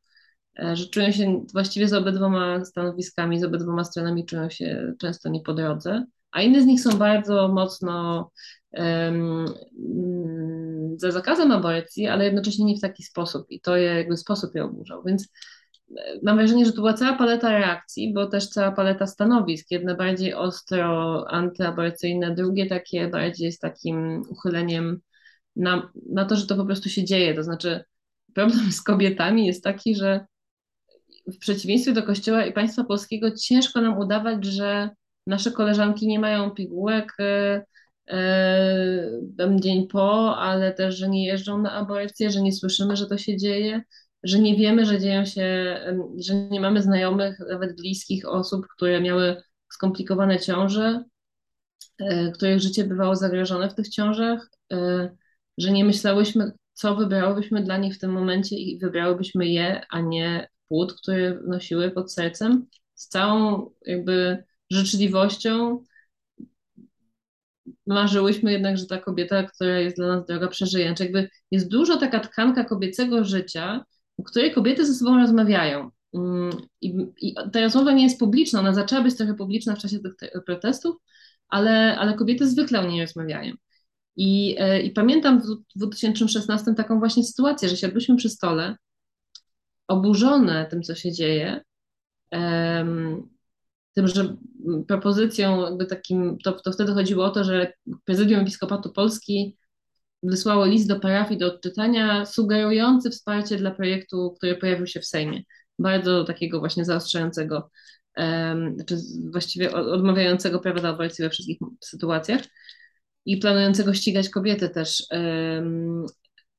e, że czują się właściwie z obydwoma stanowiskami, z obydwoma stronami czują się często nie po drodze, a inne z nich są bardzo mocno um, za zakazem aborcji, ale jednocześnie nie w taki sposób. I to je, jakby sposób je oburzał, więc mam wrażenie, że to była cała paleta reakcji, bo też cała paleta stanowisk. Jedne bardziej ostro antyaborcyjne, drugie takie bardziej z takim uchyleniem na, na to, że to po prostu się dzieje. To znaczy, problem z kobietami jest taki, że w przeciwieństwie do Kościoła i państwa polskiego ciężko nam udawać, że nasze koleżanki nie mają pigułek e, dzień po, ale też, że nie jeżdżą na aborcję, że nie słyszymy, że to się dzieje że nie wiemy, że dzieją się, że nie mamy znajomych, nawet bliskich osób, które miały skomplikowane ciąże, e, których życie bywało zagrożone w tych ciążach, e, że nie myślałyśmy, co wybrałybyśmy dla nich w tym momencie i wybrałybyśmy je, a nie płód, który nosiły pod sercem. Z całą jakby życzliwością marzyłyśmy jednak, że ta kobieta, która jest dla nas droga, przeżyje. Znaczy jakby jest dużo taka tkanka kobiecego życia, w której kobiety ze sobą rozmawiają. Mm, I, I, ta rozmowa nie jest publiczna, ona zaczęła być trochę publiczna w czasie tych protestów, ale, ale kobiety zwykle o niej rozmawiają. I, e, I pamiętam w 2016 taką właśnie sytuację, że siadłyśmy przy stole, oburzone tym, co się dzieje, tym, że propozycją, jakby takim, to, to wtedy chodziło o to, że Prezydium Episkopatu Polski wysłało list do parafii do odczytania, sugerujący wsparcie dla projektu, który pojawił się w Sejmie. Bardzo takiego właśnie zaostrzającego, um, czy właściwie odmawiającego prawa do aborcji we wszystkich sytuacjach i planującego ścigać kobiety też. Um,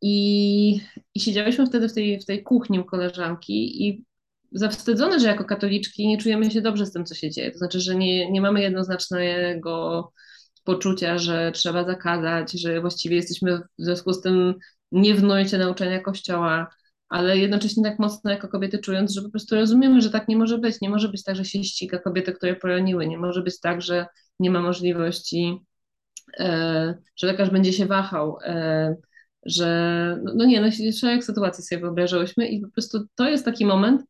i, I siedziałyśmy wtedy w tej, w tej kuchni u koleżanki i zawstydzone, że jako katoliczki nie czujemy się dobrze z tym, co się dzieje. To znaczy, że nie, nie mamy jednoznacznego poczucia, że trzeba zakazać, że właściwie jesteśmy w związku z tym nie w nojcie nauczania Kościoła, ale jednocześnie tak mocno jako kobiety czując, że po prostu rozumiemy, że tak nie może być. Nie może być tak, że się ściga kobiety, które poroniły. Nie może być tak, że nie ma możliwości, e, że lekarz będzie się wahał, e, że no, no nie, no szereg sytuacji sobie wyobrażałyśmy i po prostu to jest taki moment,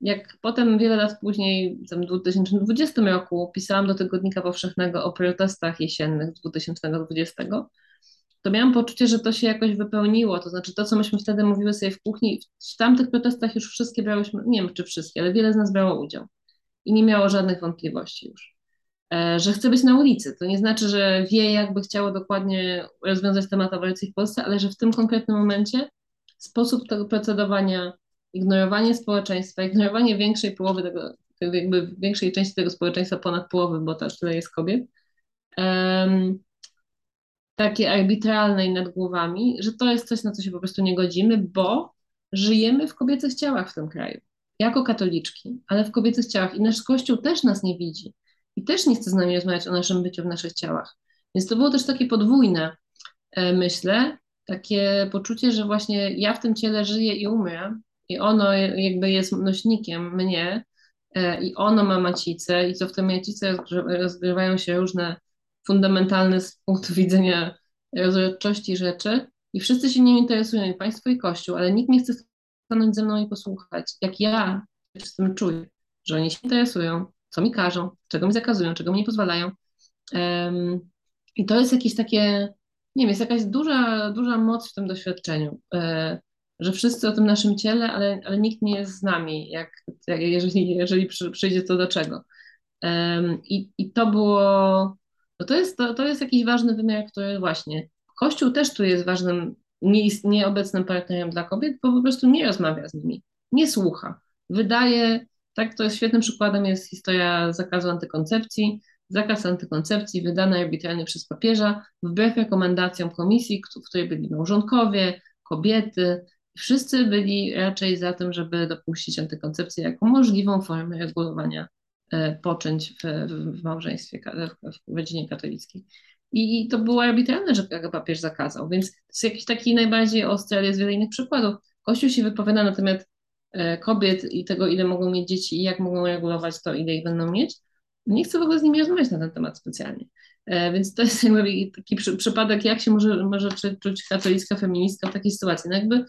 jak potem wiele lat później, w 2020 roku, pisałam do Tygodnika Powszechnego o protestach jesiennych 2020, to miałam poczucie, że to się jakoś wypełniło. To znaczy, to, co myśmy wtedy mówiły sobie w kuchni, w tamtych protestach już wszystkie brałyśmy, nie wiem czy wszystkie, ale wiele z nas brało udział i nie miało żadnych wątpliwości już. E, że chce być na ulicy. To nie znaczy, że wie, jakby chciało dokładnie rozwiązać temat aborcji w Polsce, ale że w tym konkretnym momencie sposób tego procedowania ignorowanie społeczeństwa, ignorowanie większej połowy tego, jakby większej części tego społeczeństwa, ponad połowy, bo też tyle jest kobiet, um, takie arbitralne i nad głowami, że to jest coś, na co się po prostu nie godzimy, bo żyjemy w kobiecych ciałach w tym kraju, jako katoliczki, ale w kobiecych ciałach. I nasz Kościół też nas nie widzi. I też nie chce z nami rozmawiać o naszym byciu w naszych ciałach. Więc to było też takie podwójne, e, myślę, takie poczucie, że właśnie ja w tym ciele żyję i umrę, i ono jakby jest nośnikiem mnie e, i ono ma macicę i co w tej macicy rozgrywają się różne fundamentalne z punktu widzenia rozrodczości rzeczy i wszyscy się nim interesują, i państwo, i kościół, ale nikt nie chce stanąć ze mną i posłuchać, jak ja się z tym czuję, że oni się interesują, co mi każą, czego mi zakazują, czego mi nie pozwalają. Um, I to jest jakieś takie, nie wiem, jest jakaś duża, duża moc w tym doświadczeniu. E, że wszyscy o tym naszym ciele, ale, ale nikt nie jest z nami, jak, jak jeżeli, jeżeli przyjdzie to do czego. Um, i, I to było, no to jest, to, to jest jakiś ważny wymiar, który właśnie, Kościół też tu jest ważnym, nie, nieobecnym partnerem dla kobiet, bo po prostu nie rozmawia z nimi, nie słucha. Wydaje, tak, to jest świetnym przykładem jest historia zakazu antykoncepcji, zakaz antykoncepcji wydany arbitralnie przez papieża, wbrew rekomendacjom komisji, w której byli małżonkowie, kobiety, wszyscy byli raczej za tym, żeby dopuścić antykoncepcję jako możliwą formę regulowania e, poczęć w, w małżeństwie, w rodzinie katolickiej. I, to było arbitralne, że papież zakazał, więc to jest jakiś taki najbardziej ostry, ale jest wiele innych przykładów. Kościół się wypowiada na temat e, kobiet i tego, ile mogą mieć dzieci i jak mogą regulować to, ile ich będą mieć, nie chcę w ogóle z nimi rozmawiać na ten temat specjalnie. E, więc to jest jakby taki przy, przypadek, jak się może, może czuć katolicka feministka w takiej sytuacji. No jakby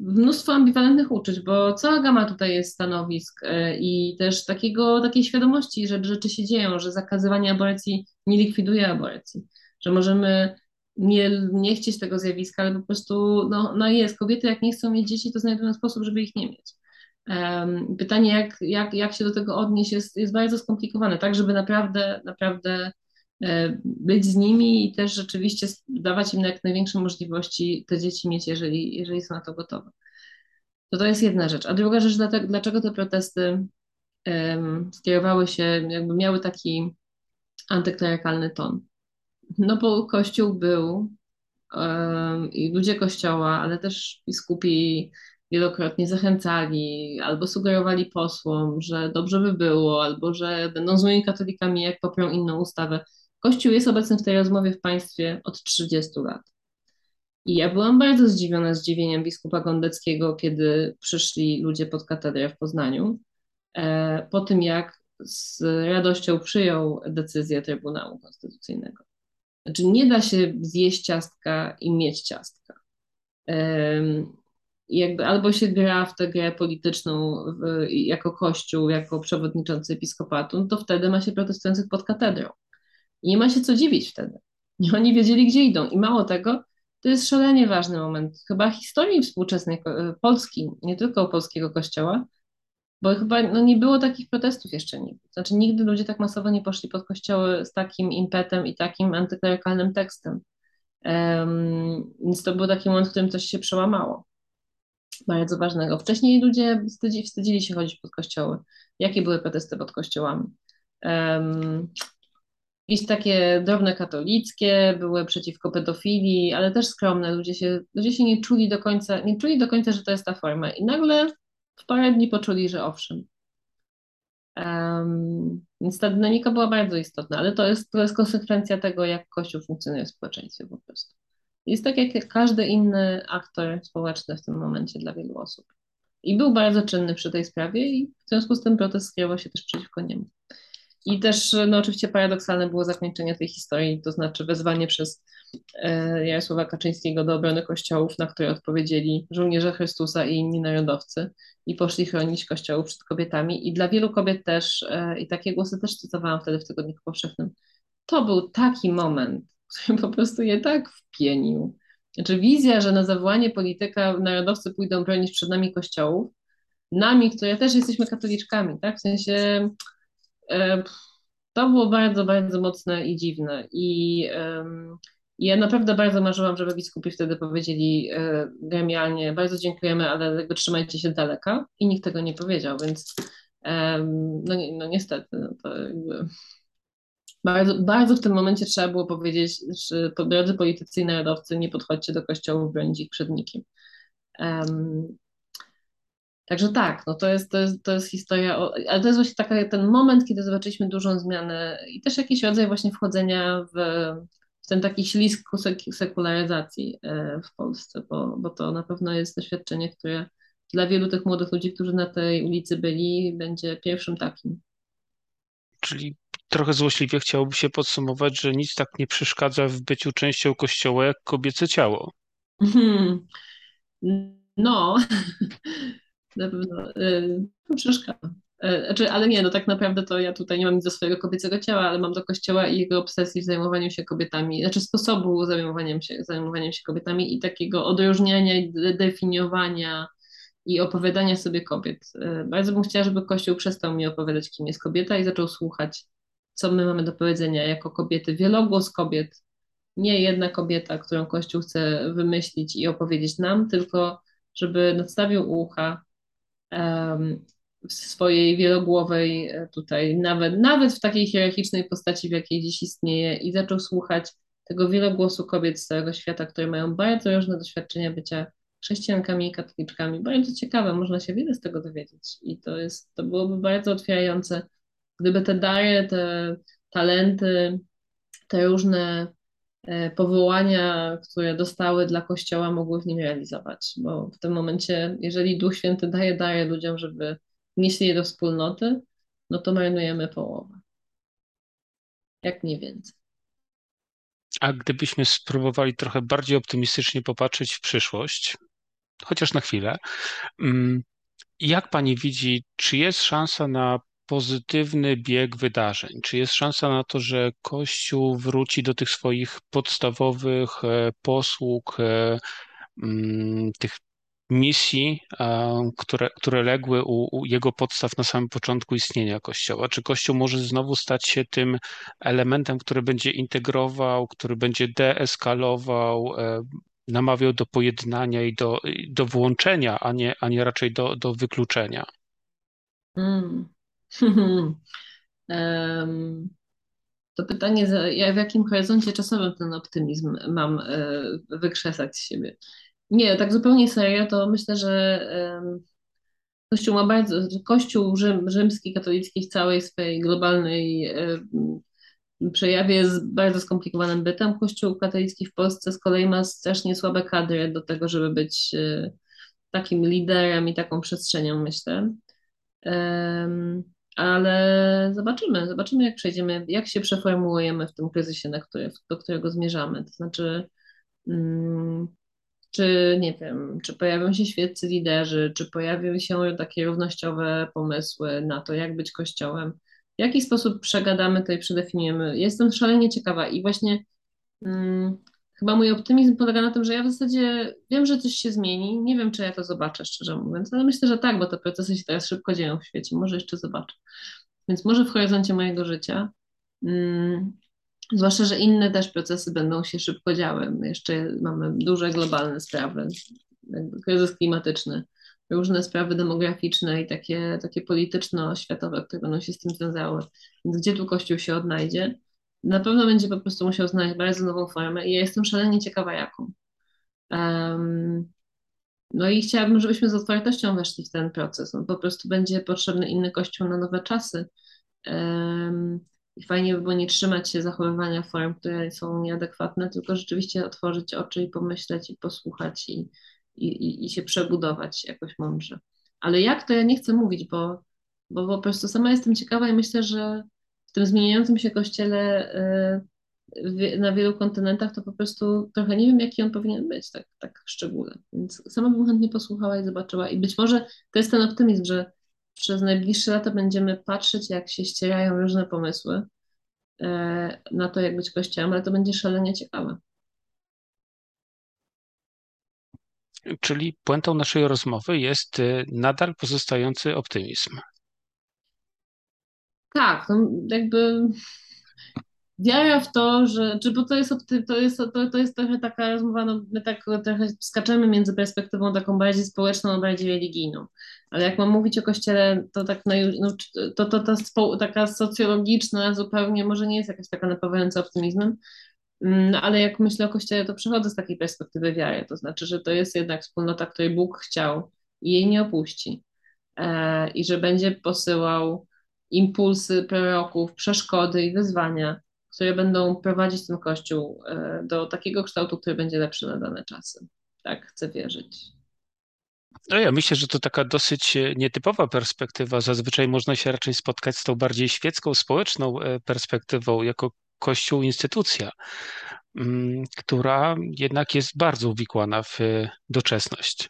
mnóstwo ambiwalentnych uczuć, bo cała gama tutaj jest stanowisk e, i też takiego, takiej świadomości, że rzeczy się dzieją, że zakazywanie aborcji nie likwiduje aborcji, że możemy nie, nie chcieć tego zjawiska, ale po prostu no, no jest. Kobiety jak nie chcą mieć dzieci, to znajdują sposób, żeby ich nie mieć. Pytanie, jak, jak, jak się do tego odnieść, jest, jest bardzo skomplikowane, tak, żeby naprawdę, naprawdę być z nimi i też rzeczywiście dawać im jak największe możliwości te dzieci mieć, jeżeli, jeżeli są na to gotowe. To to jest jedna rzecz. A druga rzecz, dlaczego te protesty skierowały się, jakby miały taki antyklerykalny ton? No bo Kościół był i ludzie Kościoła, ale też biskupi wielokrotnie zachęcali albo sugerowali posłom, że dobrze by było, albo że będą złymi katolikami, jak poprą inną ustawę. Kościół jest obecny w tej rozmowie w państwie od 30 lat. I ja byłam bardzo zdziwiona zdziwieniem biskupa Gondeckiego, kiedy przyszli ludzie pod katedrę w Poznaniu, e, po tym jak z radością przyjął decyzję Trybunału Konstytucyjnego. Znaczy nie da się zjeść ciastka i mieć ciastka jakby albo się gra w tę grę polityczną jako kościół, jako przewodniczący episkopatu, no to wtedy ma się protestujących pod katedrą. I nie ma się co dziwić wtedy. I oni wiedzieli, gdzie idą. I mało tego, to jest szalenie ważny moment chyba historii współczesnej e, Polski, nie tylko polskiego kościoła, bo chyba no, nie było takich protestów jeszcze nigdy. Znaczy nigdy ludzie tak masowo nie poszli pod kościoły z takim impetem i takim antyklerykalnym tekstem. Um, więc to był taki moment, w którym coś się przełamało bardzo ważnego. Wcześniej ludzie wstydzi, wstydzili się chodzić pod kościoły. Jakie były protesty pod kościołami? Um, jakieś takie drobne katolickie, były przeciwko pedofilii, ale też skromne. Ludzie się, ludzie się nie czuli do końca, nie czuli do końca, że to jest ta forma. I nagle w parę dni poczuli, że owszem. Um, więc ta dynamika była bardzo istotna, ale to jest, to jest konsekwencja tego, jak Kościół funkcjonuje w społeczeństwie po prostu. Jest tak jak każdy inny aktor społeczny w tym momencie dla wielu osób. I był bardzo czynny przy tej sprawie i w związku z tym protest skierował się też przeciwko niemu. I też no, oczywiście paradoksalne było zakończenie tej historii, to znaczy wezwanie przez e, Jarosława Kaczyńskiego do obrony kościołów, na które odpowiedzieli żołnierze Chrystusa i inni narodowcy i poszli chronić kościołów przed kobietami. I dla wielu kobiet też, e, i takie głosy też cytowałam wtedy w Tygodniku Powszechnym, to był taki moment, który po prostu je tak wpienił. Znaczy wizja, że na zawołanie polityka narodowcy pójdą bronić przed nami kościołów, nami, które też jesteśmy katoliczkami, tak? W sensie to było bardzo, bardzo mocne i dziwne. I e, ja naprawdę bardzo marzyłam, żeby biskupi wtedy powiedzieli e, gremialnie, bardzo dziękujemy, ale jakby trzymajcie się daleka i nikt tego nie powiedział, więc no, no niestety, no to jakby bardzo, bardzo w tym momencie trzeba było powiedzieć, że drodzy politycy i narodowcy, nie podchodźcie do kościołów bronić ich przed nikim. Także tak, no to jest, to jest, to jest historia, o, ale to jest właśnie taka, ten moment, kiedy zobaczyliśmy dużą zmianę i też jakiś rodzaj właśnie wchodzenia w, w ten taki ślisk sekularyzacji e, w Polsce, bo, bo to na pewno jest doświadczenie, które dla wielu tych młodych ludzi, którzy na tej ulicy byli, będzie pierwszym takim. Czyli trochę złośliwie chciałoby się podsumować, że nic tak nie przeszkadza w byciu częścią kościoła jak kobiece ciało. Hmm. No, na pewno y, to przeszkadza. E, znaczy, ale nie, no tak naprawdę to ja tutaj nie mam nic do swojego kobiecego ciała, ale mam do kościoła i jego obsesji w zajmowaniu się kobietami, znaczy sposobu zajmowania się, zajmowania się kobietami i takiego odróżniania i definiowania i opowiadania sobie kobiet. E, bardzo bym chciała, żeby Kościół przestał mi opowiadać, kim jest kobieta i zaczął słuchać, co my mamy do powiedzenia jako kobiety. Wielogłos kobiet, nie jedna kobieta, którą Kościół chce wymyślić i opowiedzieć nam, tylko żeby nadstawił ucha w swojej wielogłowej e, tutaj, nawet, nawet w takiej hierarchicznej postaci, w jakiej dziś istnieje i zaczął słuchać tego wielogłosu kobiet z całego świata, które mają bardzo różne doświadczenia bycia chrześcijankami i katoliczkami. Bardzo ciekawe, można się wiele z tego dowiedzieć i to jest, to byłoby bardzo otwierające, gdyby te dary, te talenty, te różne powołania, które dostały dla Kościoła, mogły w nim realizować, bo w tym momencie, jeżeli Duch Święty daje dary ludziom, żeby nieśli je do wspólnoty, no to marnujemy połowę. Jak mniej więcej. A gdybyśmy spróbowali trochę bardziej optymistycznie popatrzeć w przyszłość, chociaż na chwilę, mm, jak pani widzi, czy jest szansa na pozytywny bieg wydarzeń? Czy jest szansa na to, że Kościół wróci do tych swoich podstawowych e, posług, e, mm, tych misji, które, które legły u, u, jego podstaw na samym początku istnienia Kościoła. Czy Kościół może znowu stać się tym elementem, który będzie integrował, który będzie deeskalował, e, namawiał do pojednania i do, do włączenia, a nie, a nie raczej do, do wykluczenia? Mm. to pytanie, ja w jakim horyzoncie czasowym ten optymizm mam e, wykrzesać z siebie? Nie, tak zupełnie serio, to myślę, że Kościół ma bardzo, Kościół Rzym, rzymski, katolicki w całej swojej globalnej przejawie jest bardzo skomplikowanym bytem. Kościół katolicki w Polsce z kolei ma strasznie słabe kadry do tego, żeby być e, takim liderem i taką przestrzenią, myślę. Ale zobaczymy, zobaczymy jak przejdziemy, jak się przeformułujemy w tym kryzysie, na który, do którego zmierzamy. To znaczy, mm, czy nie wiem, czy pojawią się świeccy liderzy, czy pojawią się takie równościowe pomysły na to, jak być kościołem. W jaki sposób przegadamy to i przedefiniujemy? Jestem szalenie ciekawa i właśnie hmm, chyba mój optymizm polega na tym, że ja w zasadzie wiem, że coś się zmieni. Nie wiem, czy ja to zobaczę, szczerze mówiąc, ale myślę, że tak, bo te procesy się teraz szybko dzieją w świecie. Może jeszcze zobaczę. Więc może w horyzoncie mojego życia hmm, Zwłaszcza, że inne też procesy będą się szybko działy. My jeszcze mamy duże globalne sprawy, kryzys klimatyczny, różne sprawy demograficzne i takie, takie polityczno-światowe, które będą się z tym związały. Więc gdzie tu Kościół się odnajdzie? Na pewno będzie po prostu musiał znaleźć bardzo nową formę i ja jestem szalenie ciekawa jaką. Um, no i chciałabym, żebyśmy z otwartością weszli w ten proces. No, po prostu będzie potrzebny inny Kościół na nowe czasy. Um, i fajnie by było nie trzymać się zachowywania form, które są nieadekwatne, tylko rzeczywiście otworzyć oczy i pomyśleć i posłuchać i, i, i się przebudować jakoś mądrze. Ale jak to ja nie chcę mówić, bo, bo po prostu sama jestem ciekawa i myślę, że tym zmieniającym się kościele y, na wielu kontynentach to po prostu trochę nie wiem, jaki on powinien być, tak, tak szczególnie. Więc sama bym chętnie posłuchała i zobaczyła. I być może to jest ten optymizm, że przez najbliższe lata będziemy patrzeć, jak się ścierają różne pomysły e, na to, jak być kościołem, ale to będzie szalenie ciekawe. Czyli puentą naszej rozmowy jest e, nadal pozostający optymizm. Tak, no jakby wiara w to, że, czy bo to jest, to jest, to, to jest trochę taka rozmowa, no my tak trochę skaczemy między perspektywą taką bardziej społeczną, a bardziej religijną. Ale jak mam mówić o kościele, to tak no, to, to ta spo, taka socjologiczna zupełnie może nie jest jakaś taka napawająca optymizmem, mm, no, ale jak myślę o kościele, to przechodzę z takiej perspektywy wiary, to znaczy, że to jest jednak wspólnota, której Bóg chciał i jej nie opuści. E, I że będzie posyłał impulsy proroków, przeszkody i wyzwania, które będą prowadzić ten kościół e, do takiego kształtu, który będzie lepszy na dane czasy. Tak chcę wierzyć. No ja myślę, że to taka dosyć e, nietypowa perspektywa. Zazwyczaj można się raczej spotkać z tą bardziej świecką, społeczną e, perspektywą, jako Kościół instytucja, mm, która jednak jest bardzo uwikłana w doczesność.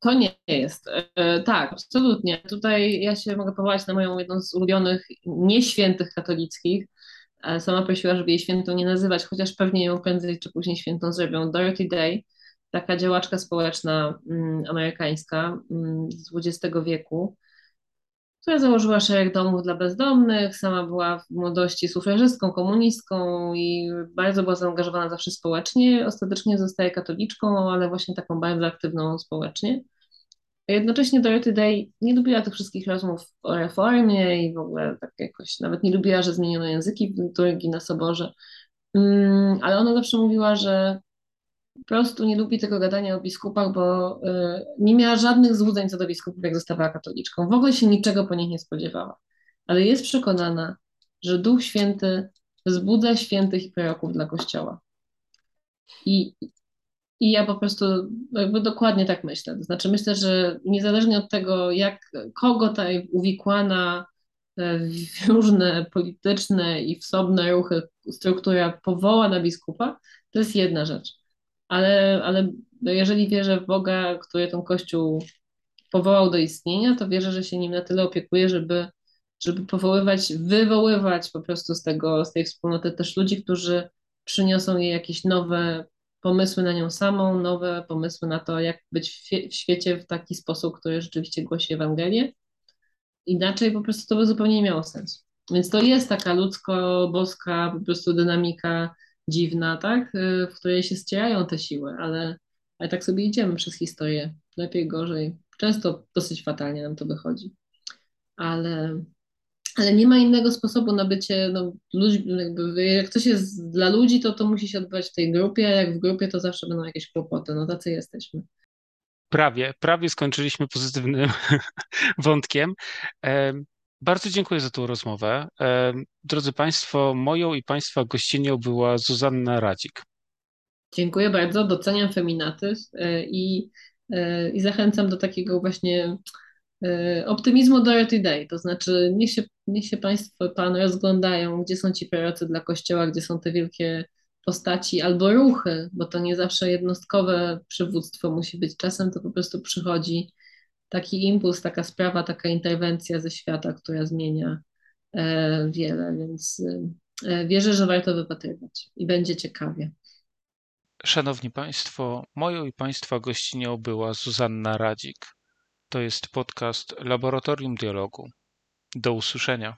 To nie jest. E, tak, absolutnie. Tutaj ja się mogę powołać na moją jedną z ulubionych nieświętych katolickich. E, sama prosiła, żeby jej świętą nie nazywać, chociaż pewnie ją prędzej czy później świętą zrobią. Dorothy Day, taka działaczka społeczna mm, amerykańska mm, z XX wieku, która założyła szereg domów dla bezdomnych, sama była w młodości sufrażystką, komunistką i bardzo była zaangażowana zawsze społecznie. Ostatecznie zostaje katoliczką, ale właśnie taką bardzo aktywną społecznie. Jednocześnie Dorothy Day nie lubiła tych wszystkich rozmów o reformie i w ogóle tak jakoś, nawet nie lubiła, że zmieniono języki liturgii na soborze, mm, ale ona zawsze mówiła, że po prostu nie lubi tego gadania o biskupach, bo y, nie miała żadnych złudzeń co do biskupów, jak została katoliczką. W ogóle się niczego po nich nie spodziewała. Ale jest przekonana, że Duch Święty wzbudza świętych i proroków dla Kościoła. I, I ja po prostu jakby dokładnie tak myślę. To znaczy myślę, że niezależnie od tego, jak kogo ta uwikłana e, w różne polityczne i wsobne ruchy struktura powoła na biskupa, to jest jedna rzecz ale, ale jeżeli wierzę w Boga, który ten Kościół powołał do istnienia, to wierzę, że się nim na tyle opiekuje, żeby, żeby powoływać, wywoływać po prostu z tego, z tej wspólnoty też ludzi, którzy przyniosą jej jakieś nowe pomysły na nią samą, nowe pomysły na to, jak być w, świecie w taki sposób, który rzeczywiście głosi Ewangelię. Inaczej po prostu to by zupełnie nie miało sensu. Więc to jest taka ludzko-boska po prostu dynamika dziwna, tak? Y, w której się ścierają te siły, ale, ale tak sobie idziemy przez historię. Lepiej, gorzej. Często dosyć fatalnie nam to wychodzi. Ale, ale nie ma innego sposobu na bycie, no, ludzi, jakby, jak coś jest dla ludzi, to to musi się odbywać w tej grupie, a jak w grupie, to zawsze będą jakieś kłopoty. No tacy jesteśmy. Prawie, prawie skończyliśmy pozytywnym wątkiem. Bardzo dziękuję za tą rozmowę. Drodzy Państwo, moją i Państwa gościnią była Zuzanna Radzik. Dziękuję bardzo, doceniam feminatyw e, i, e, i zachęcam do takiego właśnie e, optymizmu Dorothy Day, to znaczy niech się, niech się Państwo, Pan rozglądają, gdzie są ci prorocy dla Kościoła, gdzie są te wielkie postaci albo ruchy, bo to nie zawsze jednostkowe przywództwo musi być, czasem to po prostu przychodzi taki impuls, taka sprawa, taka interwencja ze świata, która zmienia e, wiele, więc e, wierzę, że warto wypatrywać i będzie ciekawie. Szanowni Państwo, moją i Państwa gościnią była Zuzanna Radzik. To jest podcast Laboratorium Dialogu. Do usłyszenia.